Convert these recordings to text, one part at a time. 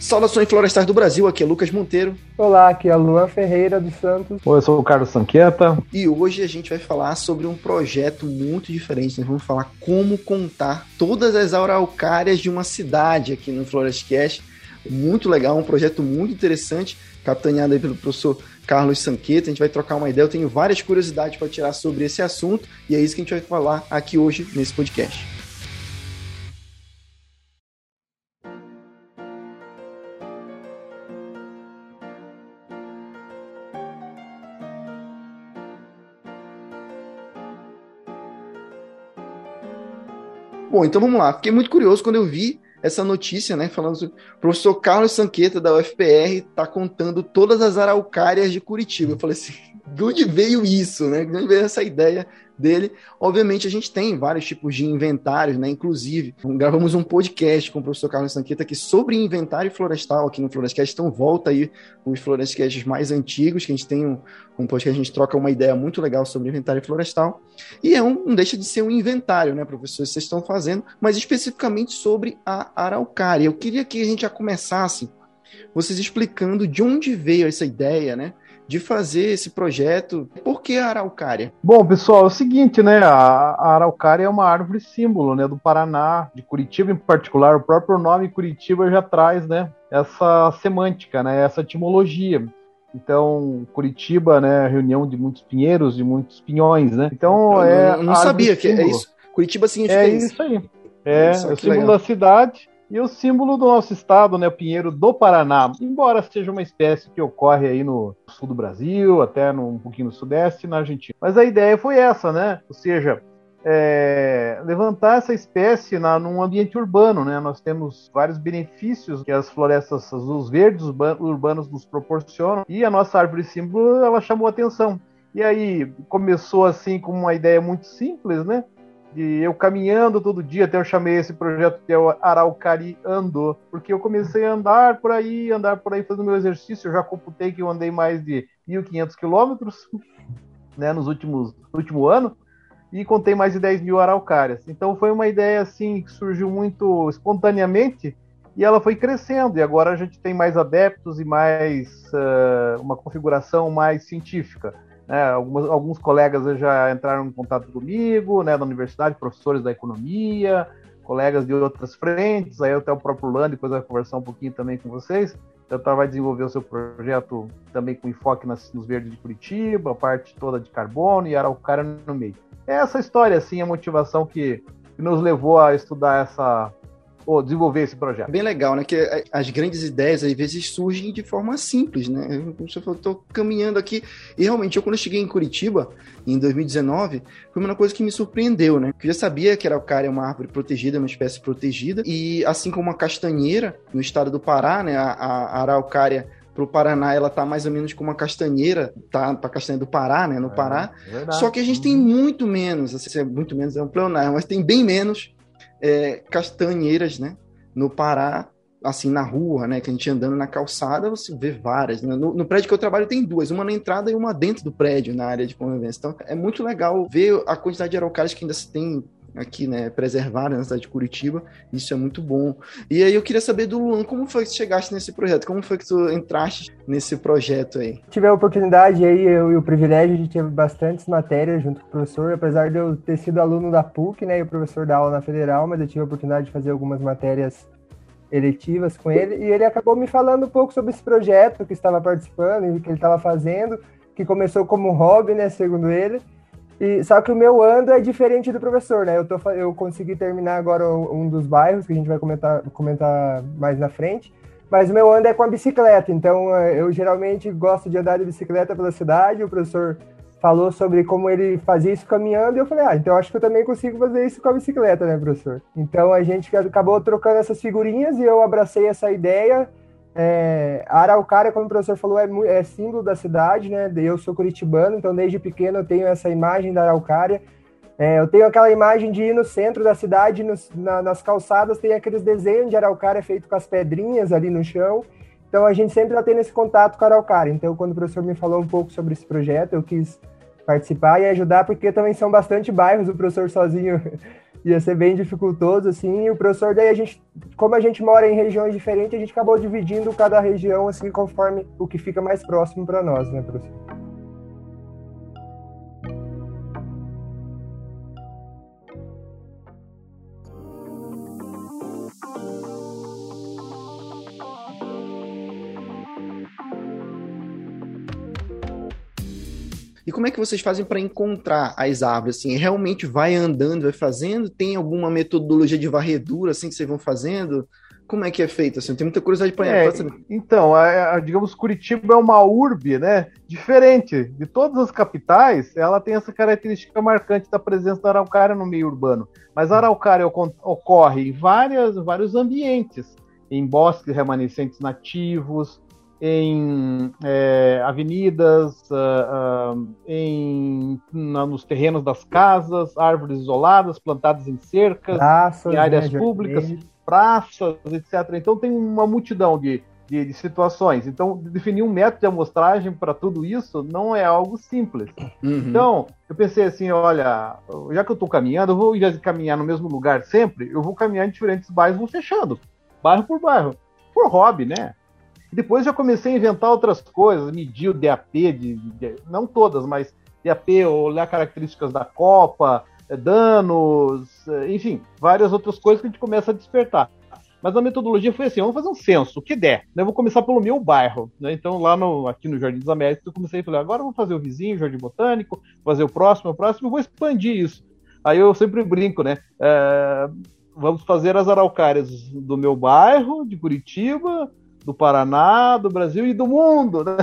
Saudações florestais do Brasil, aqui é Lucas Monteiro. Olá, aqui é Luan Ferreira dos Santos. Oi, eu sou o Carlos Sanqueta. E hoje a gente vai falar sobre um projeto muito diferente. Nós vamos falar como contar todas as araucárias de uma cidade aqui no Florestcast. Muito legal, um projeto muito interessante, capitaneado aí pelo professor Carlos Sanqueta. A gente vai trocar uma ideia. Eu tenho várias curiosidades para tirar sobre esse assunto e é isso que a gente vai falar aqui hoje nesse podcast. Bom, então vamos lá. Fiquei muito curioso quando eu vi essa notícia, né? Falando sobre o professor Carlos Sanqueta, da UFPR, está contando todas as araucárias de Curitiba. Eu falei assim, de onde veio isso, né? De onde veio essa ideia dele. Obviamente, a gente tem vários tipos de inventários, né? Inclusive, gravamos um podcast com o professor Carlos Sanqueta aqui sobre inventário florestal aqui no Florescast. Então, volta aí os Florescasts mais antigos, que a gente tem um, um podcast, a gente troca uma ideia muito legal sobre inventário florestal. E é um, não deixa de ser um inventário, né, professor? Vocês estão fazendo, mas especificamente sobre a araucária. Eu queria que a gente já começasse vocês explicando de onde veio essa ideia, né? De fazer esse projeto. Por que a araucária? Bom, pessoal, é o seguinte, né? A, a araucária é uma árvore símbolo, né, do Paraná, de Curitiba em particular. O próprio nome Curitiba já traz, né, essa semântica, né, essa etimologia. Então, Curitiba, né, reunião de muitos pinheiros, de muitos pinhões, né? Então, eu é. Não, não sabia que é isso. Curitiba significa é isso. É isso aí. É, é o símbolo da cidade e o símbolo do nosso estado, né, o pinheiro do Paraná, embora seja uma espécie que ocorre aí no sul do Brasil, até no, um pouquinho no sudeste e na Argentina. Mas a ideia foi essa, né? Ou seja, é, levantar essa espécie na, num ambiente urbano, né? Nós temos vários benefícios que as florestas, os verdes urbanos nos proporcionam e a nossa árvore símbolo ela chamou atenção. E aí começou assim com uma ideia muito simples, né? De eu caminhando todo dia, até eu chamei esse projeto que é o Araucariando, porque eu comecei a andar por aí, andar por aí fazendo meu exercício, eu já computei que eu andei mais de 1.500 quilômetros, né, nos últimos, no último ano, e contei mais de 10 mil araucárias. Então foi uma ideia, assim, que surgiu muito espontaneamente, e ela foi crescendo, e agora a gente tem mais adeptos e mais, uh, uma configuração mais científica. Né, algumas, alguns colegas já entraram em contato comigo, né, da universidade, professores da economia, colegas de outras frentes, aí até o próprio Lando, depois vai conversar um pouquinho também com vocês. Então, vai desenvolver o seu projeto também com enfoque nas, nos verdes de Curitiba, a parte toda de carbono e araucária no meio. É essa história, assim, a motivação que, que nos levou a estudar essa, ou desenvolver esse projeto. Bem legal, né? Que é, as grandes ideias às vezes surgem de forma simples, né? Falou, estou caminhando aqui e realmente eu quando eu cheguei em Curitiba em 2019 foi uma coisa que me surpreendeu, né? Eu já sabia que a araucária é uma árvore protegida, uma espécie protegida e assim como a castanheira no estado do Pará, né? A, a araucária para o Paraná ela tá mais ou menos como uma castanheira, tá para castanha do Pará, né, no é, Pará. É Só que a gente tem uhum. muito menos, assim, muito menos é um plenário, mas tem bem menos é, castanheiras, né? No Pará, assim, na rua, né? Que a gente andando na calçada, você vê várias. Né? No, no, prédio que eu trabalho tem duas, uma na entrada e uma dentro do prédio, na área de convivência. Então, é muito legal ver a quantidade de araucárias que ainda se tem aqui, né, preservada na cidade de Curitiba. Isso é muito bom. E aí eu queria saber do Luan, como foi que você chegaste nesse projeto? Como foi que tu entraste nesse projeto aí? Tive a oportunidade aí, eu e o privilégio de ter bastantes matérias junto com o professor, apesar de eu ter sido aluno da PUC, né, e o professor da aula na Federal, mas eu tive a oportunidade de fazer algumas matérias eletivas com ele, e ele acabou me falando um pouco sobre esse projeto que estava participando e que ele estava fazendo, que começou como hobby, né, segundo ele, e, só que o meu ando é diferente do professor, né? Eu, tô, eu consegui terminar agora um dos bairros, que a gente vai comentar, comentar mais na frente. Mas o meu ando é com a bicicleta, então eh, eu geralmente gosto de andar de bicicleta pela cidade. O professor falou sobre como ele fazia isso caminhando, e eu falei, ah, então acho que eu também consigo fazer isso com a bicicleta, né, professor? Então a gente acabou trocando essas figurinhas e eu abracei essa ideia é, a Araucária, como o professor falou, é, é, símbolo da cidade, né? Eu sou curitibano, então desde pequeno eu tenho essa imagem da Araucária. É, eu tenho aquela imagem de ir no centro da cidade, nos, na, nas calçadas, tem aqueles desenhos de Araucária feito com as pedrinhas ali no chão. Então a gente sempre está tendo esse contato com a Araucária. Então quando o professor me falou um pouco sobre esse projeto, eu quis participar e ajudar, porque também são bastante bairros, o professor sozinho ia ser bem dificultoso, assim, e o professor, daí a gente, como a gente mora em regiões diferentes, a gente acabou dividindo cada região, assim, conforme o que fica mais próximo para nós, né, professor? Como é que vocês fazem para encontrar as árvores? Assim, realmente vai andando, vai fazendo? Tem alguma metodologia de varredura assim que vocês vão fazendo? Como é que é feito? Assim, tem muita curiosidade para é, Então, a, a, digamos, Curitiba é uma urbe, né? Diferente de todas as capitais, ela tem essa característica marcante da presença da araucária no meio urbano. Mas a araucária ocorre em várias, vários ambientes, em bosques remanescentes nativos, em é, avenidas, uh, uh, em, na, nos terrenos das casas, árvores isoladas, plantadas em cercas, praças, em áreas né, públicas, praças, etc. Então tem uma multidão de, de, de, situações. Então, definir um método de amostragem para tudo isso não é algo simples. Uhum. Então, eu pensei assim, olha, já que eu estou caminhando, eu vou, em vez de caminhar no mesmo lugar sempre, eu vou caminhar em diferentes bairros, vou fechando, bairro por bairro, por hobby, né? Depois já comecei a inventar outras coisas, medir o DAP, de, de, não todas, mas DAP, olhar características da copa, eh, danos, eh, enfim, várias outras coisas que a gente começa a despertar. Mas a metodologia foi assim: vamos fazer um censo, o que der. Eu vou começar pelo meu bairro. Né? Então, lá no, aqui no Jardim dos Américas, eu comecei a falar: agora vamos fazer o vizinho, o Jardim Botânico, fazer o próximo, o próximo, eu vou expandir isso. Aí eu sempre brinco, né? É, vamos fazer as araucárias do meu bairro, de Curitiba, do Paraná, do Brasil e do mundo, né?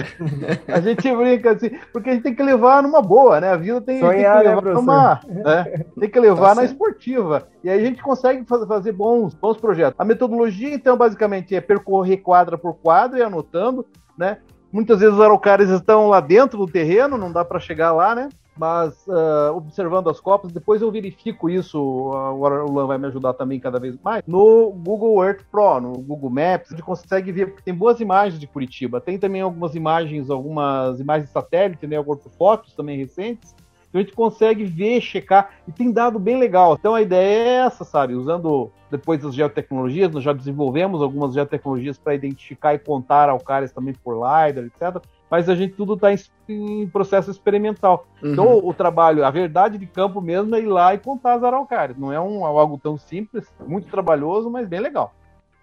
A gente brinca assim, porque a gente tem que levar numa boa, né? A vida tem, Sonhar, tem que levar né, numa, né? tem que levar tá na esportiva. E aí a gente consegue fazer bons, bons projetos. A metodologia, então, basicamente é percorrer quadra por quadra e anotando, né? Muitas vezes os araucárias estão lá dentro do terreno, não dá para chegar lá, né? Mas uh, observando as copas, depois eu verifico isso, agora o Lan vai me ajudar também cada vez mais, no Google Earth Pro, no Google Maps, a gente consegue ver, porque tem boas imagens de Curitiba, tem também algumas imagens, algumas imagens satélite, né, fotos também recentes, então a gente consegue ver, checar, e tem dado bem legal. Então a ideia é essa, sabe? Usando depois as geotecnologias, nós já desenvolvemos algumas geotecnologias para identificar e contar alcares também por LiDAR, etc mas a gente tudo está em, em, processo experimental. Uhum. Então, o trabalho, a verdade de campo mesmo é ir lá e contar as araucárias. Não é um, algo tão simples, muito trabalhoso, mas bem legal.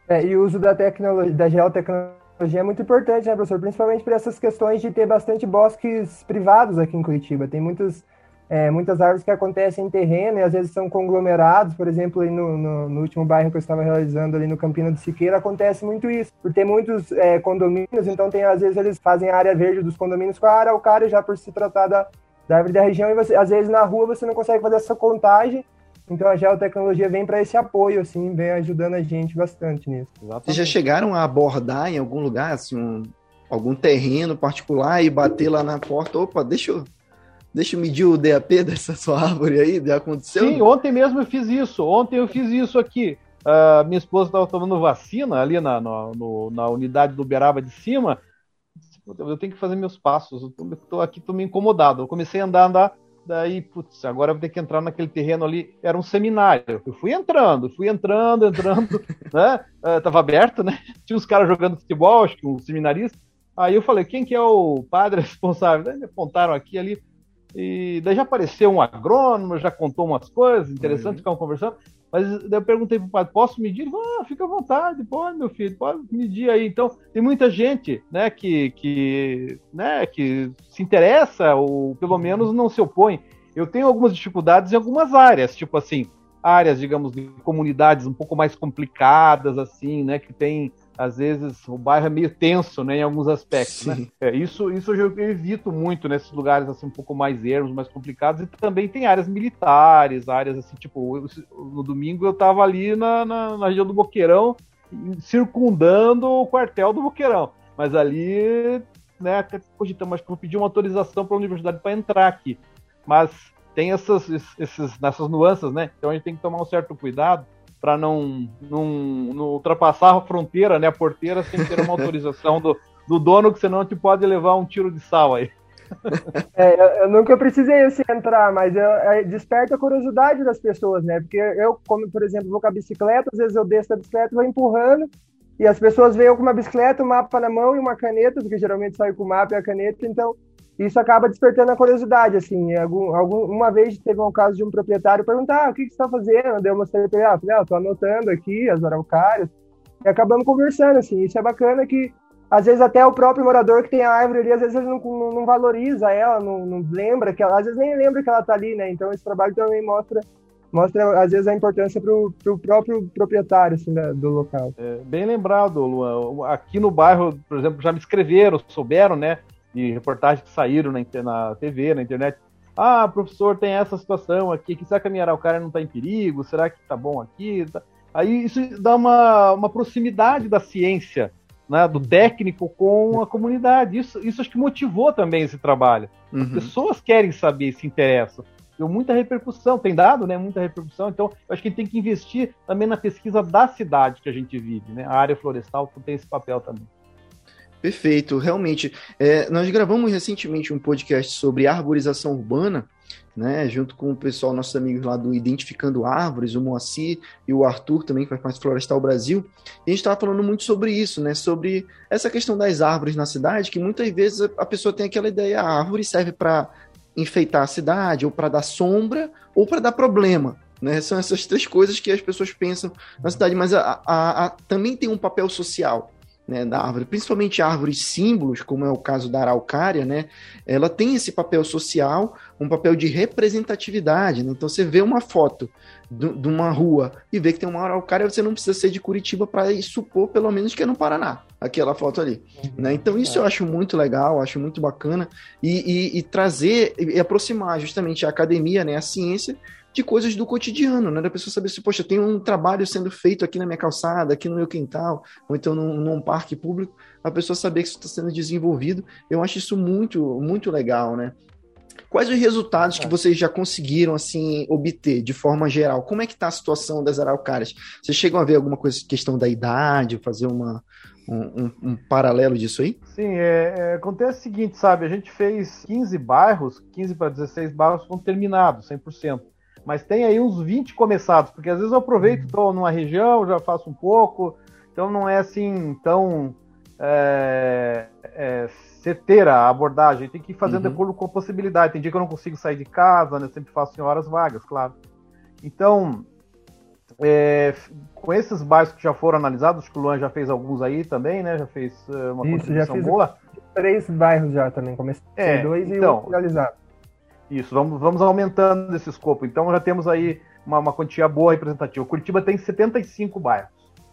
É, e o uso da tecnologia, da geotecnologia é muito importante, né, professor? Principalmente para essas questões de ter bastante bosques privados aqui em Curitiba. Tem muitos é, muitas árvores que acontecem em terreno e às vezes são conglomerados, por exemplo, no, no, no, último bairro que eu estava realizando ali no Campina do Siqueira, acontece muito isso, por ter muitos é, condomínios, então tem às vezes eles fazem a área verde dos condomínios com a araucária já por se tratar da, da árvore da região e você, às vezes na rua você não consegue fazer essa contagem, então a geotecnologia vem para esse apoio, assim, vem ajudando a gente bastante nisso. Exatamente. Vocês já chegaram a abordar em algum lugar, assim, um, algum terreno particular e bater lá na porta, opa, deixa eu Deixa eu medir o DAP dessa sua árvore aí, já aconteceu? Sim, ontem mesmo eu fiz isso. Ontem eu fiz isso aqui. Uh, minha esposa estava tomando vacina ali na, no, na unidade do Uberaba de cima. Eu tenho que fazer meus passos. Eu aqui, tô meio incomodado. Eu comecei a andar, andar. Daí, putz, agora eu vou ter que entrar naquele terreno ali. Era um seminário. Eu fui entrando, fui entrando, entrando, né? Uh, tava aberto, né? Tinha uns caras jogando futebol, acho que um seminarista. Aí eu falei, quem que é o padre responsável? Me apontaram aqui ali. E daí já apareceu um agrônomo, já contou umas coisas interessantes, uhum. ficavam conversando. Mas daí eu perguntei pro padre, posso medir? Ele falou, ah, fica à vontade, pode, meu filho, pode medir aí. Então, tem muita gente, né, que, que, né, que se interessa, ou pelo uhum. menos não se opõe. Eu tenho algumas dificuldades em algumas áreas, tipo assim, áreas, digamos, de comunidades um pouco mais complicadas, assim, né, que tem às vezes o bairro é meio tenso, né, em alguns aspectos, né? É, isso, isso eu evito muito nesses lugares assim um pouco mais ermos, mais complicados. E também tem áreas militares, áreas assim, tipo, no domingo eu estava ali na, na, na, região do Boqueirão, circundando o quartel do Boqueirão. Mas ali, né, até cogitamos, que vou pedir uma autorização para a universidade para entrar aqui. Mas tem essas, esses, nessas nuances, né? Então a gente tem que tomar um certo cuidado para não, não, não, ultrapassar a fronteira, né, a porteira, sem ter uma autorização do, do dono, que senão te pode levar um tiro de sal aí. É, eu, eu, nunca precisei assim, entrar, mas eu, é, desperta a curiosidade das pessoas, né? Porque eu, como por exemplo, vou com a bicicleta, às vezes eu desço da bicicleta e vou empurrando, e as pessoas veem eu com uma bicicleta, um mapa na mão e uma caneta, porque geralmente saio com o mapa e a caneta, então isso acaba despertando a curiosidade, assim, algum, algum, uma vez teve um caso de um proprietário perguntar, ah, o que, que você está fazendo? Daí eu mostrei para ele, ah, falei, ah, tô anotando aqui as araucárias, e acabamos conversando, assim, isso é bacana que, às vezes até o próprio morador que tem a árvore ali, às vezes não, não, não valoriza ela, não, não, lembra, que ela, às vezes nem lembra que ela está ali, né, então esse trabalho também mostra mostra às vezes a importância para o próprio proprietário assim, da, do local. É, bem lembrado, Luan. Aqui no bairro, por exemplo, já me escreveram, souberam, né? De reportagens que saíram na, na TV, na internet. Ah, professor, tem essa situação aqui, que será que a minha araucária não está em perigo? Será que está bom aqui? Aí isso dá uma, uma proximidade da ciência, né, do técnico com a comunidade. Isso, isso acho que motivou também esse trabalho. Uhum. As pessoas querem saber, se interessam. Deu muita repercussão, tem dado, né? Muita repercussão. Então, acho que a gente tem que investir também na pesquisa da cidade que a gente vive, né? A área florestal tem esse papel também. Perfeito, realmente. É, nós gravamos recentemente um podcast sobre arborização urbana, né, junto com o pessoal, nossos amigos lá do Identificando Árvores, o Moacir e o Arthur também, que faz parte do Florestal Brasil, e a gente estava falando muito sobre isso, né, sobre essa questão das árvores na cidade, que muitas vezes a pessoa tem aquela ideia, a árvore serve para enfeitar a cidade, ou para dar sombra, ou para dar problema. Né? São essas três coisas que as pessoas pensam na cidade, mas a, a, a, também tem um papel social né, da árvore, principalmente árvores símbolos, como é o caso da araucária, né, ela tem esse papel social, um papel de representatividade. Né? Então, você vê uma foto de uma rua e vê que tem uma araucária, você não precisa ser de Curitiba para supor, pelo menos, que é no Paraná, aquela foto ali. Né? Então, isso eu acho muito legal, acho muito bacana, e, e, e trazer e aproximar justamente a academia, né, a ciência, de coisas do cotidiano, né? Da pessoa saber se, poxa, tem um trabalho sendo feito aqui na minha calçada, aqui no meu quintal, ou então num, num parque público, a pessoa saber que isso está sendo desenvolvido. Eu acho isso muito, muito legal, né? Quais os resultados que é. vocês já conseguiram assim obter de forma geral? Como é que está a situação das araucárias? Vocês chegam a ver alguma coisa questão da idade, fazer uma, um, um, um, paralelo disso aí? Sim, é, é, acontece o seguinte, sabe? A gente fez 15 bairros, 15 para 16 bairros foram terminados, 100% mas tem aí uns 20 começados, porque às vezes eu aproveito, estou numa região, já faço um pouco, então não é assim tão é, é, certeira a abordagem, tem que ir fazendo uhum. de acordo com a possibilidade. Tem dia que eu não consigo sair de casa, né? Eu sempre faço em horas vagas, claro. Então, é, com esses bairros que já foram analisados, acho que o Luan já fez alguns aí também, né? Já fez uh, uma Isso, já fiz boa. Três bairros já também, comecei é, dois então, e um finalizado. Isso, vamos, vamos aumentando esse escopo. Então já temos aí uma, uma quantia boa representativa. Curitiba tem 75 bairros,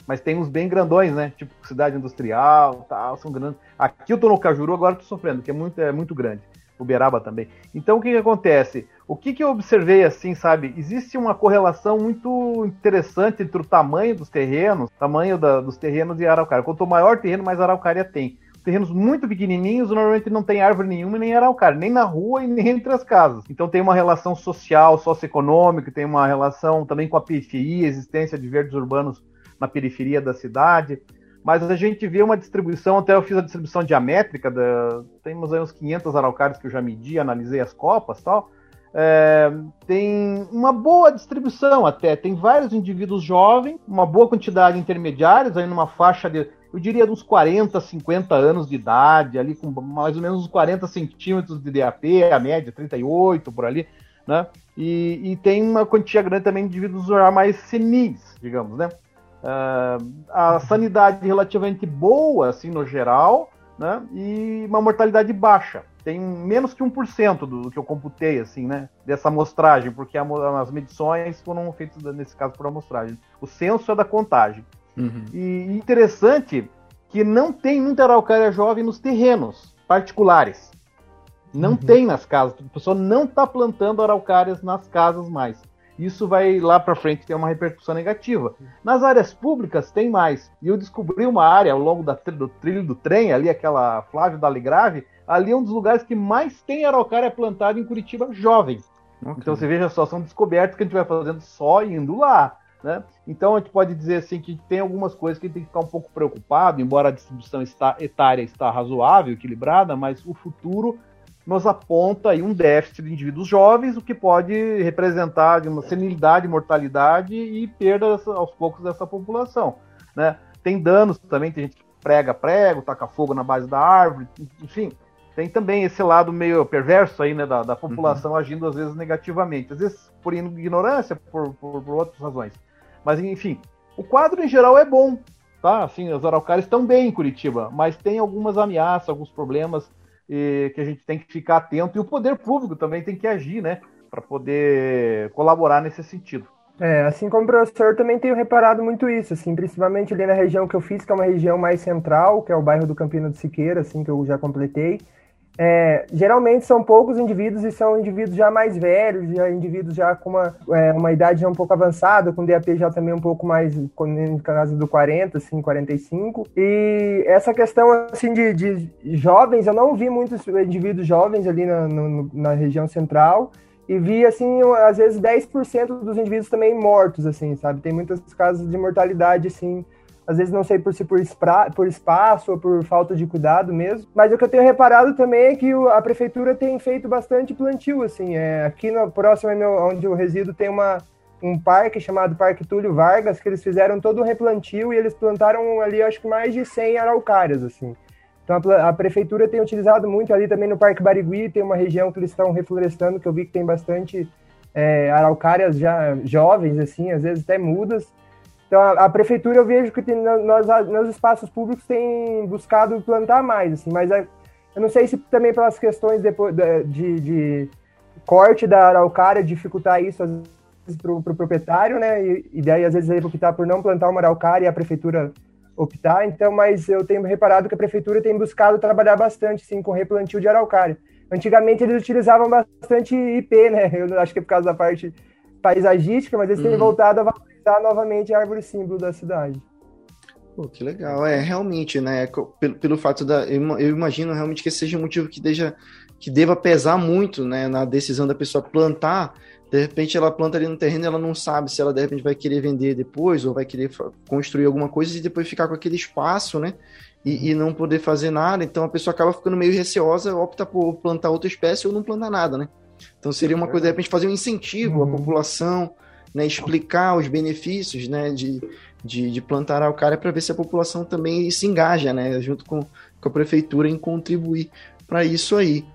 mas tem uns bem grandões, né? Tipo cidade industrial, tal, são grandes. Aqui eu tô no Cajuru, agora tô sofrendo, que é muito, é muito grande. Uberaba também. Então o que, que acontece? O que, que eu observei assim, sabe? Existe uma correlação muito interessante entre o tamanho dos terrenos, tamanho da, dos terrenos e araucária. Quanto maior o terreno, mais araucária tem terrenos muito pequenininhos, normalmente não tem árvore nenhuma nem araucária, nem na rua e nem entre as casas. Então tem uma relação social, socioeconômica, tem uma relação também com a periferia, existência de verdes urbanos na periferia da cidade. Mas a gente vê uma distribuição, até eu fiz a distribuição diamétrica, da, temos aí uns 500 araucárias que eu já medi, analisei as copas tal. É, tem uma boa distribuição até, tem vários indivíduos jovens, uma boa quantidade de intermediários, aí numa faixa de eu diria uns 40, 50 anos de idade, ali com mais ou menos uns 40 centímetros de DAP, a média 38 por ali, né? E, e tem uma quantia grande também de indivíduos já mais senis, digamos, né? Uh, a sanidade relativamente boa, assim, no geral, né? E uma mortalidade baixa. Tem menos que 1% do, do que eu computei, assim, né? Dessa amostragem, porque a, as medições foram feitas, nesse caso, por amostragem. O censo é da contagem. Uhum. E interessante que não tem muita araucária jovem nos terrenos particulares. Não uhum. tem nas casas. A pessoa não está plantando araucárias nas casas mais. Isso vai lá para frente ter uma repercussão negativa. Nas áreas públicas tem mais. E eu descobri uma área ao longo da, do trilho do trem, ali aquela Flávio Daligrave, ali é um dos lugares que mais tem araucária plantada em Curitiba jovem. Okay. Então você veja só, são descobertas que a gente vai fazendo só indo lá. Né? Então a gente pode dizer assim que tem algumas coisas que a gente tem que ficar um pouco preocupado, embora a distribuição está, etária está razoável, equilibrada, mas o futuro nos aponta aí um déficit de indivíduos jovens, o que pode representar uma senilidade, mortalidade e perda aos poucos dessa população. Né? Tem danos também, tem gente que prega prego, taca fogo na base da árvore, enfim, tem também esse lado meio perverso aí, né, da, da população uhum. agindo às vezes negativamente, às vezes por ignorância, por, por, por, outras razões. Mas enfim, o quadro em geral é bom, tá? Assim, os araucários estão bem em Curitiba, mas tem algumas ameaças, alguns problemas e, que a gente tem que ficar atento e o poder público também tem que agir, né, para poder colaborar nesse sentido. É, assim como professor, também tenho reparado muito isso, assim, principalmente ali na região que eu fiz, que é uma região mais central, que é o bairro do Campino de Siqueira, assim, que eu já completei. É, geralmente são poucos indivíduos e são indivíduos já mais velhos, já indivíduos já com uma, é, uma idade já um pouco avançada, com DAP já também um pouco mais, no caso do 40, assim, 45. E essa questão, assim, de, de jovens, eu não vi muitos indivíduos jovens ali na, no, na região central, e vi, assim, às vezes 10% dos indivíduos também mortos, assim, sabe? Tem muitos casos de mortalidade, assim, às vezes não sei por se por, por espaço ou por falta de cuidado mesmo. Mas o que eu tenho reparado também é que a prefeitura tem feito bastante plantio, assim. É, aqui no próximo onde eu resido tem uma, um parque chamado Parque Túlio Vargas, que eles fizeram todo um replantio e eles plantaram ali, acho que mais de 100 araucárias, assim. Então a, a, prefeitura tem utilizado muito ali também no Parque Barigui, tem uma região que eles estão reflorestando, que eu vi que tem bastante é, araucárias já jovens, assim, às vezes até mudas. Então a, a prefeitura eu vejo que tem, nos, nos espaços públicos tem buscado plantar mais, assim, mas é, eu não sei se também pelas questões depois de, de, de corte da araucária dificultar isso às vezes para o pro proprietário, né? E, e daí às vezes ele optar por não plantar uma araucária e a prefeitura optar. Então, mas eu tenho reparado que a prefeitura tem buscado trabalhar bastante, sim, com replantio de araucária. Antigamente eles utilizavam bastante IP, né? Eu acho que é por causa da parte paisagística, mas eles uhum. têm voltado a valorizar novamente a árvore símbolo da cidade. Pô, que legal. É, realmente, né? Pelo, pelo fato da. Eu, eu imagino realmente que esse seja um motivo que, deixa, que deva pesar muito né, na decisão da pessoa plantar de repente ela planta ali no terreno ela não sabe se ela de repente vai querer vender depois ou vai querer construir alguma coisa e depois ficar com aquele espaço, né? E, e, não poder fazer nada. Então a pessoa acaba ficando meio receosa, opta por plantar outra espécie ou não plantar nada, né? Então seria uma coisa de repente fazer um incentivo uhum. à população, né? Explicar os benefícios, né? De, de, de plantar araucária para ver se a população também se engaja, né? Junto com, com a prefeitura em contribuir para isso aí.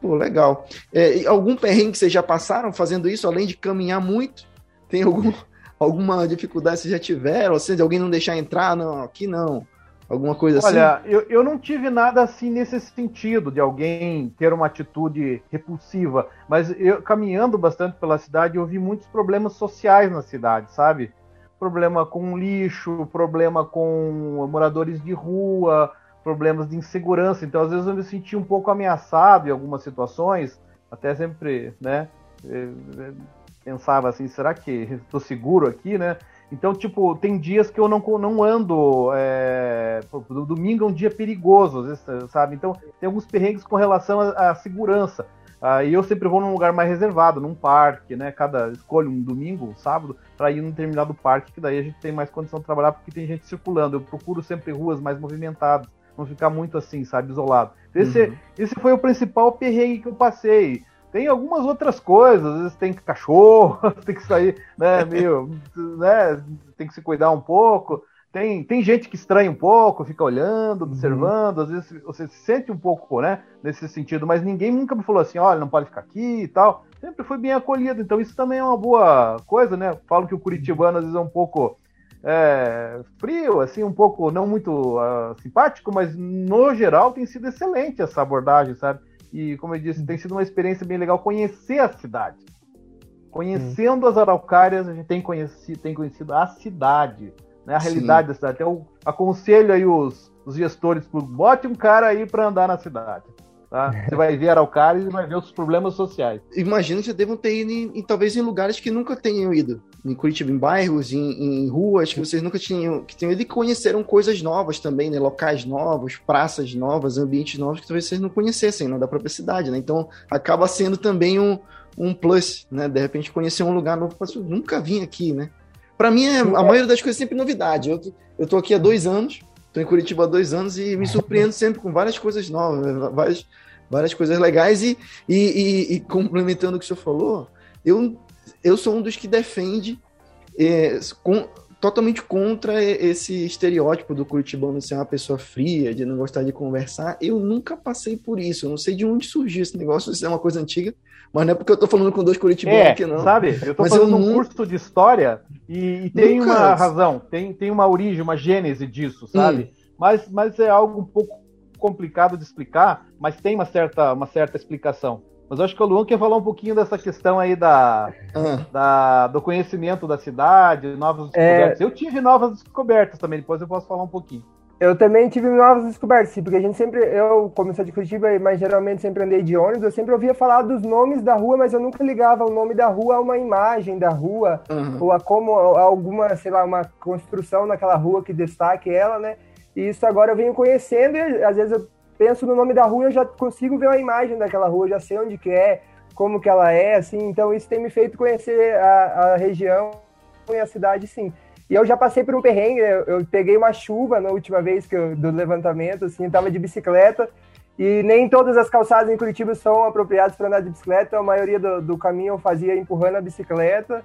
Pô, legal. É, algum perrengue que vocês já passaram fazendo isso, além de caminhar muito? Tem algum, alguma dificuldade que vocês já tiveram? Ou seja, alguém não deixar entrar? Não, aqui não. Alguma coisa Olha, assim? Olha, eu, eu não tive nada assim nesse sentido, de alguém ter uma atitude repulsiva. Mas eu, caminhando bastante pela cidade, eu vi muitos problemas sociais na cidade, sabe? Problema com lixo, problema com moradores de rua, problemas de insegurança. Então, às vezes, eu me senti um pouco ameaçado em algumas situações, até sempre, né? Eh, eh, pensava assim, será que estou seguro aqui, né? Então, tipo, tem dias que eu não, não ando. É, domingo é um dia perigoso, às vezes, sabe? Então, tem alguns perrengues com relação à, à segurança. Ah, e eu sempre vou num lugar mais reservado, num parque, né? Cada escolho um domingo, um sábado, para ir num determinado parque, que daí a gente tem mais condição de trabalhar porque tem gente circulando. Eu procuro sempre ruas mais movimentadas não ficar muito assim, sabe, isolado. Esse, uhum. esse foi o principal perrengue que eu passei. Tem algumas outras coisas, às vezes tem cachorro, tem que sair, né, meio, né, tem que se cuidar um pouco. Tem, tem gente que estranha um pouco, fica olhando, uhum. observando, uhum. às vezes você se sente um pouco, né, nesse sentido, mas ninguém nunca me falou assim, olha, não pode ficar aqui e tal. Sempre foi bem acolhido, então isso também é uma boa coisa, né? Falo que o curitibano às vezes é um pouco é, frio, assim, um pouco não muito uh, simpático, mas no geral tem sido excelente essa abordagem, sabe? E como eu disse, tem sido uma experiência bem legal conhecer a cidade. Conhecendo as araucárias, a gente tem conhecido, tem conhecido a cidade, né? A realidade Sim. da cidade. Então, eu aconselho aí os, os gestores, bote um cara aí para andar na cidade. Tá? Você vai ver Araucária e vai ver os problemas sociais. Imagino que devam ter ido, em, em, talvez, em lugares que nunca tenham ido. Em Curitiba, em bairros, em, em ruas que vocês nunca tinham, que tinham ido e conheceram coisas novas também, né? Locais novos, praças novas, ambientes novos que talvez vocês não conhecessem, não da própria cidade, né? Então, acaba sendo também um, um plus, né? De repente, conhecer um lugar novo. Eu nunca vim aqui, né? Para mim, é, a maioria das coisas é sempre novidade. Eu, eu tô aqui há dois anos, tô em Curitiba há dois anos e me surpreendo sempre com várias coisas novas, várias várias coisas legais. E, e, e, e complementando o que o senhor falou, eu, eu sou um dos que defende é, com, totalmente contra esse estereótipo do curitibano ser uma pessoa fria, de não gostar de conversar. Eu nunca passei por isso. Eu não sei de onde surgiu esse negócio, se é uma coisa antiga. Mas não é porque eu tô falando com dois curitibanos é, aqui, não. Sabe, eu mas fazendo eu um curso de história e, e tem nunca... uma razão, tem, tem uma origem, uma gênese disso, sabe? Hum. Mas, mas é algo um pouco complicado de explicar, mas tem uma certa, uma certa explicação. Mas eu acho que o Luan quer falar um pouquinho dessa questão aí da, ah. da do conhecimento da cidade, novas é. descobertas. É... Eu tive novas descobertas também, depois eu posso falar um pouquinho. Eu também tive novas descobertas, sim, porque a gente sempre, eu, como sou de Curitiba, mas geralmente sempre andei de ônibus, eu sempre ouvia falar dos nomes da rua, mas eu nunca ligava o nome da rua a uma imagem da rua, uhum. ou a como a alguma, sei lá, uma construção naquela rua que destaque ela, né? E isso agora eu venho conhecendo e às vezes eu penso no nome da rua, eu já consigo ver uma imagem daquela rua, já sei onde que é, como que ela é, assim, então isso tem me feito conhecer a, a região e a cidade, sim. E eu já passei por um perrengue, eu, eu peguei uma chuva na última vez que eu, do levantamento, assim, tava de bicicleta, e nem todas as calçadas em Curitiba são apropriadas para andar de bicicleta, a maioria do, do caminho eu fazia empurrando a bicicleta,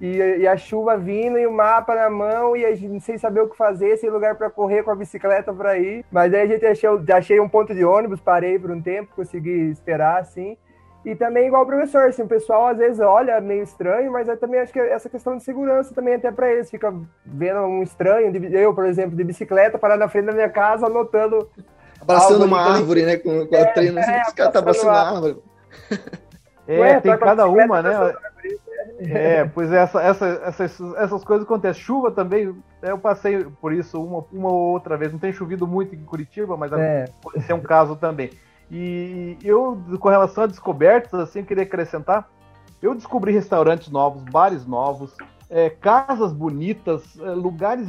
e, e, a chuva vindo e o mapa na mão e a gente sem saber o que fazer, sem lugar para correr com a bicicleta para ir. Mas aí a gente achou, achei um ponto de ônibus, parei por um tempo, consegui esperar assim. E também igual o professor, assim, o pessoal às vezes olha meio estranho, mas eu também acho que essa questão de segurança também até para eles, fica vendo um estranho, eu, por exemplo, de bicicleta, parar na frente da minha casa, anotando abraçando uma árvore, né, com, com é, a treina, assim, é, esse cara tá abraçando uma árvore. É, Ué, tem cada uma, né? É, pois é, essa, essa, essas, essas coisas acontecem. Chuva também, eu passei por isso uma, uma ou outra vez. Não tem chovido muito em Curitiba, mas é. pode ser um caso também. E eu, com relação a descobertas, assim, eu queria acrescentar. Eu descobri restaurantes novos, bares novos, é, casas bonitas, é, lugares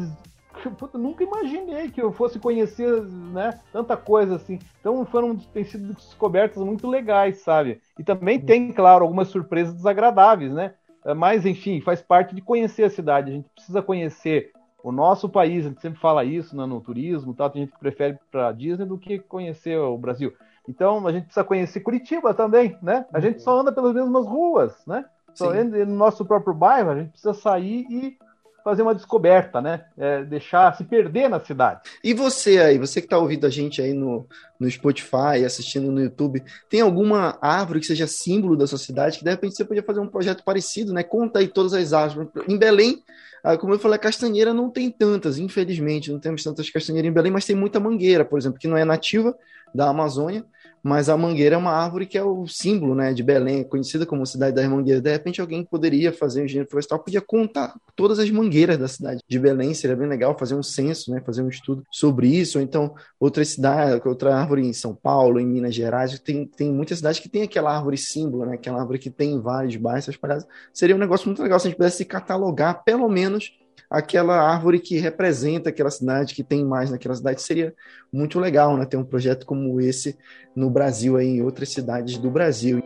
puta, nunca imaginei que eu fosse conhecer, né, tanta coisa assim. Então foram tem sido descobertas muito legais, sabe? E também tem, claro, algumas surpresas desagradáveis, né? É, mas enfim, faz parte de conhecer a cidade. A gente precisa conhecer o nosso país. A gente sempre fala isso né, no turismo, tal. Tem gente que prefere para Disney do que conhecer o Brasil. Então a gente precisa conhecer Curitiba também, né? A gente só anda pelas mesmas ruas, né? Só anda no nosso próprio bairro. A gente precisa sair e fazer uma descoberta, né? É, deixar se perder na cidade. E você aí, você que está ouvindo a gente aí no, no Spotify, assistindo no YouTube, tem alguma árvore que seja símbolo da sua cidade que de repente você podia fazer um projeto parecido, né? Conta aí todas as árvores. Em Belém, ah, como eu falei, a castanheira não tem tantas, infelizmente, não temos tantas castanheiras em Belém, mas tem muita mangueira, por exemplo, que não é nativa da Amazônia, mas a mangueira é uma árvore que é o símbolo né, de Belém, conhecida como cidade das mangueiras. De repente, alguém poderia fazer um engenheiro florestal, podia contar todas as mangueiras da cidade de Belém, seria bem legal fazer um censo, né, fazer um estudo sobre isso, ou então outra cidade, outra árvore em São Paulo, em Minas Gerais, tem, tem muitas cidades que tem aquela árvore símbolo, né, aquela árvore que tem vários bairros espalhados. Seria um negócio muito legal se a gente pudesse catalogar, pelo menos, aquela árvore que representa aquela cidade, que tem mais naquela cidade, seria muito legal, né? Ter um projeto como esse no Brasil, aí, em outras cidades do Brasil.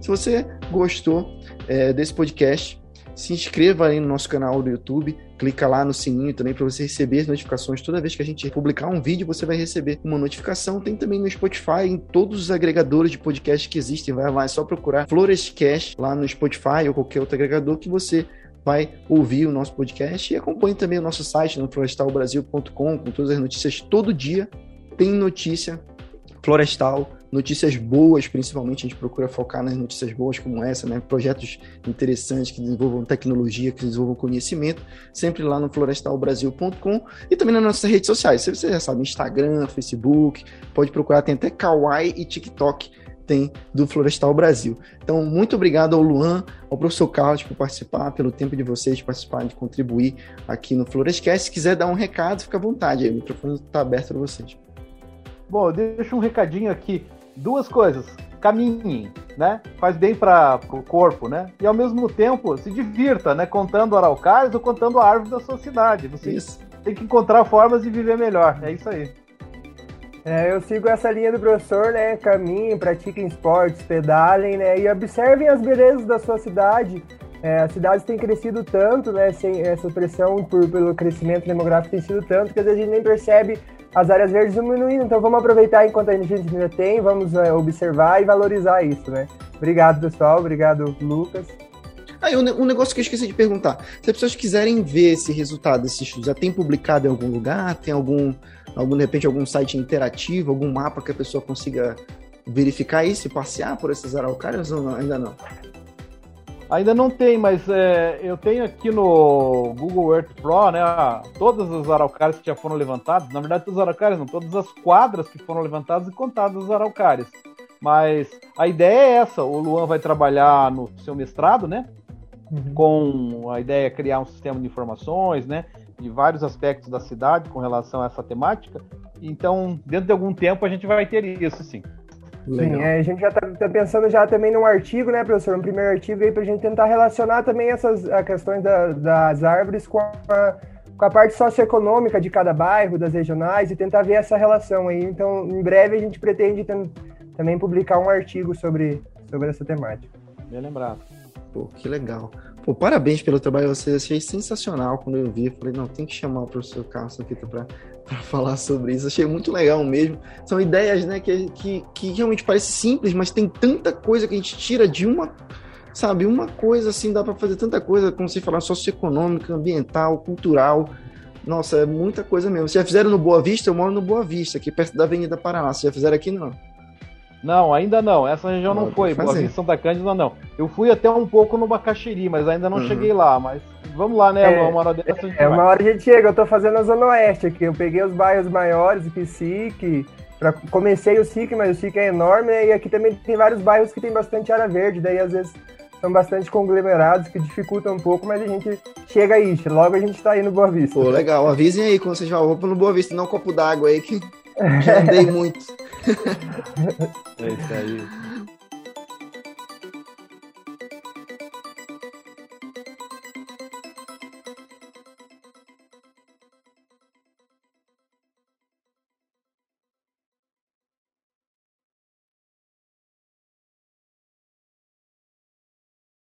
Se você gostou é, desse podcast, se inscreva aí no nosso canal do YouTube, clica lá no sininho também para você receber as notificações. Toda vez que a gente publicar um vídeo, você vai receber uma notificação. Tem também no Spotify, em todos os agregadores de podcast que existem. Vai lá, é só procurar Florescast lá no Spotify ou qualquer outro agregador que você vai ouvir o nosso podcast e acompanhe também o nosso site no florestalbrasil.com com todas as notícias todo dia. Tem notícia florestal notícias boas, principalmente, a gente procura focar nas notícias boas como essa, né? Projetos interessantes que desenvolvam tecnologia, que desenvolvam conhecimento, sempre lá no florestalbrasil.com e também nas nossas redes sociais. Você já sabe, Instagram, Facebook, pode procurar, tem até Kawaii e TikTok tem do Florestal Brasil. Então, muito obrigado ao Luan, ao professor Carlos por participar, pelo tempo de vocês de participar, de contribuir aqui no Florescast. Se quiser dar um recado, fica à vontade, aí, o microfone está aberto para vocês. Bom, deixa um recadinho aqui duas coisas. Caminhe, né? Faz bem para o corpo, né? E ao mesmo tempo se divirta, né? Contando araucárias ou contando a árvore da sua cidade. Você isso. tem que encontrar formas de viver melhor. É isso aí. É, eu sigo essa linha do professor, né? Caminhem, pratiquem esportes, pedalem, né? E observem as belezas da sua cidade. É, as cidades têm crescido tanto, né? Sem essa pressão por, pelo crescimento demográfico tem sido tanto que às vezes a gente nem percebe as áreas verdes diminuindo. Então vamos aproveitar enquanto a gente ainda tem, vamos é, observar e valorizar isso, né? Obrigado, pessoal. Obrigado, Lucas. Ah, um, um negócio que eu esqueci de perguntar. Se as pessoas quiserem ver esse resultado desse estudo, já tem publicado em algum lugar? Tem algum, algum, de repente, algum site interativo, algum mapa que a pessoa consiga verificar isso e passear por esses araucárias ou não? ainda não? Ainda não tem, mas é, eu tenho aqui no Google Earth Pro, né, todas as araucárias que já foram levantadas, na verdade todas as araucárias não, todas as quadras que foram levantadas e contadas as araucárias. Mas a ideia é essa, o Luan vai trabalhar no seu mestrado, né, uhum. com a ideia de criar um sistema de informações, né, de vários aspectos da cidade com relação a essa temática. Então, dentro de algum tempo a gente vai ter isso, sim. Sim, é, a gente já está tá pensando já também num artigo, né, professor? Um primeiro artigo aí para a gente tentar relacionar também essas questões da, das árvores com a, com a parte socioeconômica de cada bairro, das regionais, e tentar ver essa relação aí. Então, em breve a gente pretende também publicar um artigo sobre, sobre essa temática. Bem lembrado. Pô, que legal. Pô, parabéns pelo trabalho vocês. Achei sensacional quando eu vi. Falei, não, tem que chamar o professor Carlos aqui para falar sobre isso. Achei muito legal mesmo. São ideias, né, que, que, que realmente parece simples, mas tem tanta coisa que a gente tira de uma. Sabe, uma coisa assim, dá para fazer tanta coisa, como você falar, socioeconômica, ambiental, cultural. Nossa, é muita coisa mesmo. Vocês já fizeram no Boa Vista? Eu moro no Boa Vista, aqui perto da Avenida Paraná. Vocês já fizeram aqui, não? Não, ainda não. Essa região não, não foi. Boa Vista Santa Cândida não. Eu fui até um pouco no Bacaxiri, mas ainda não uhum. cheguei lá. Mas vamos lá, né? É, uma hora dessa a gente É, uma hora a gente chega. Eu tô fazendo a Zona Oeste aqui. Eu peguei os bairros maiores, aqui, SIC. Pra, comecei o SIC, mas o SIC é enorme, né? E aqui também tem vários bairros que tem bastante área verde. Daí, às vezes, são bastante conglomerados que dificultam um pouco, mas a gente chega aí. Logo a gente tá aí no Boa Vista. Pô, legal. Avisem aí quando vocês vão no Boa Vista, não um copo d'água aí que andei muito. é isso aí.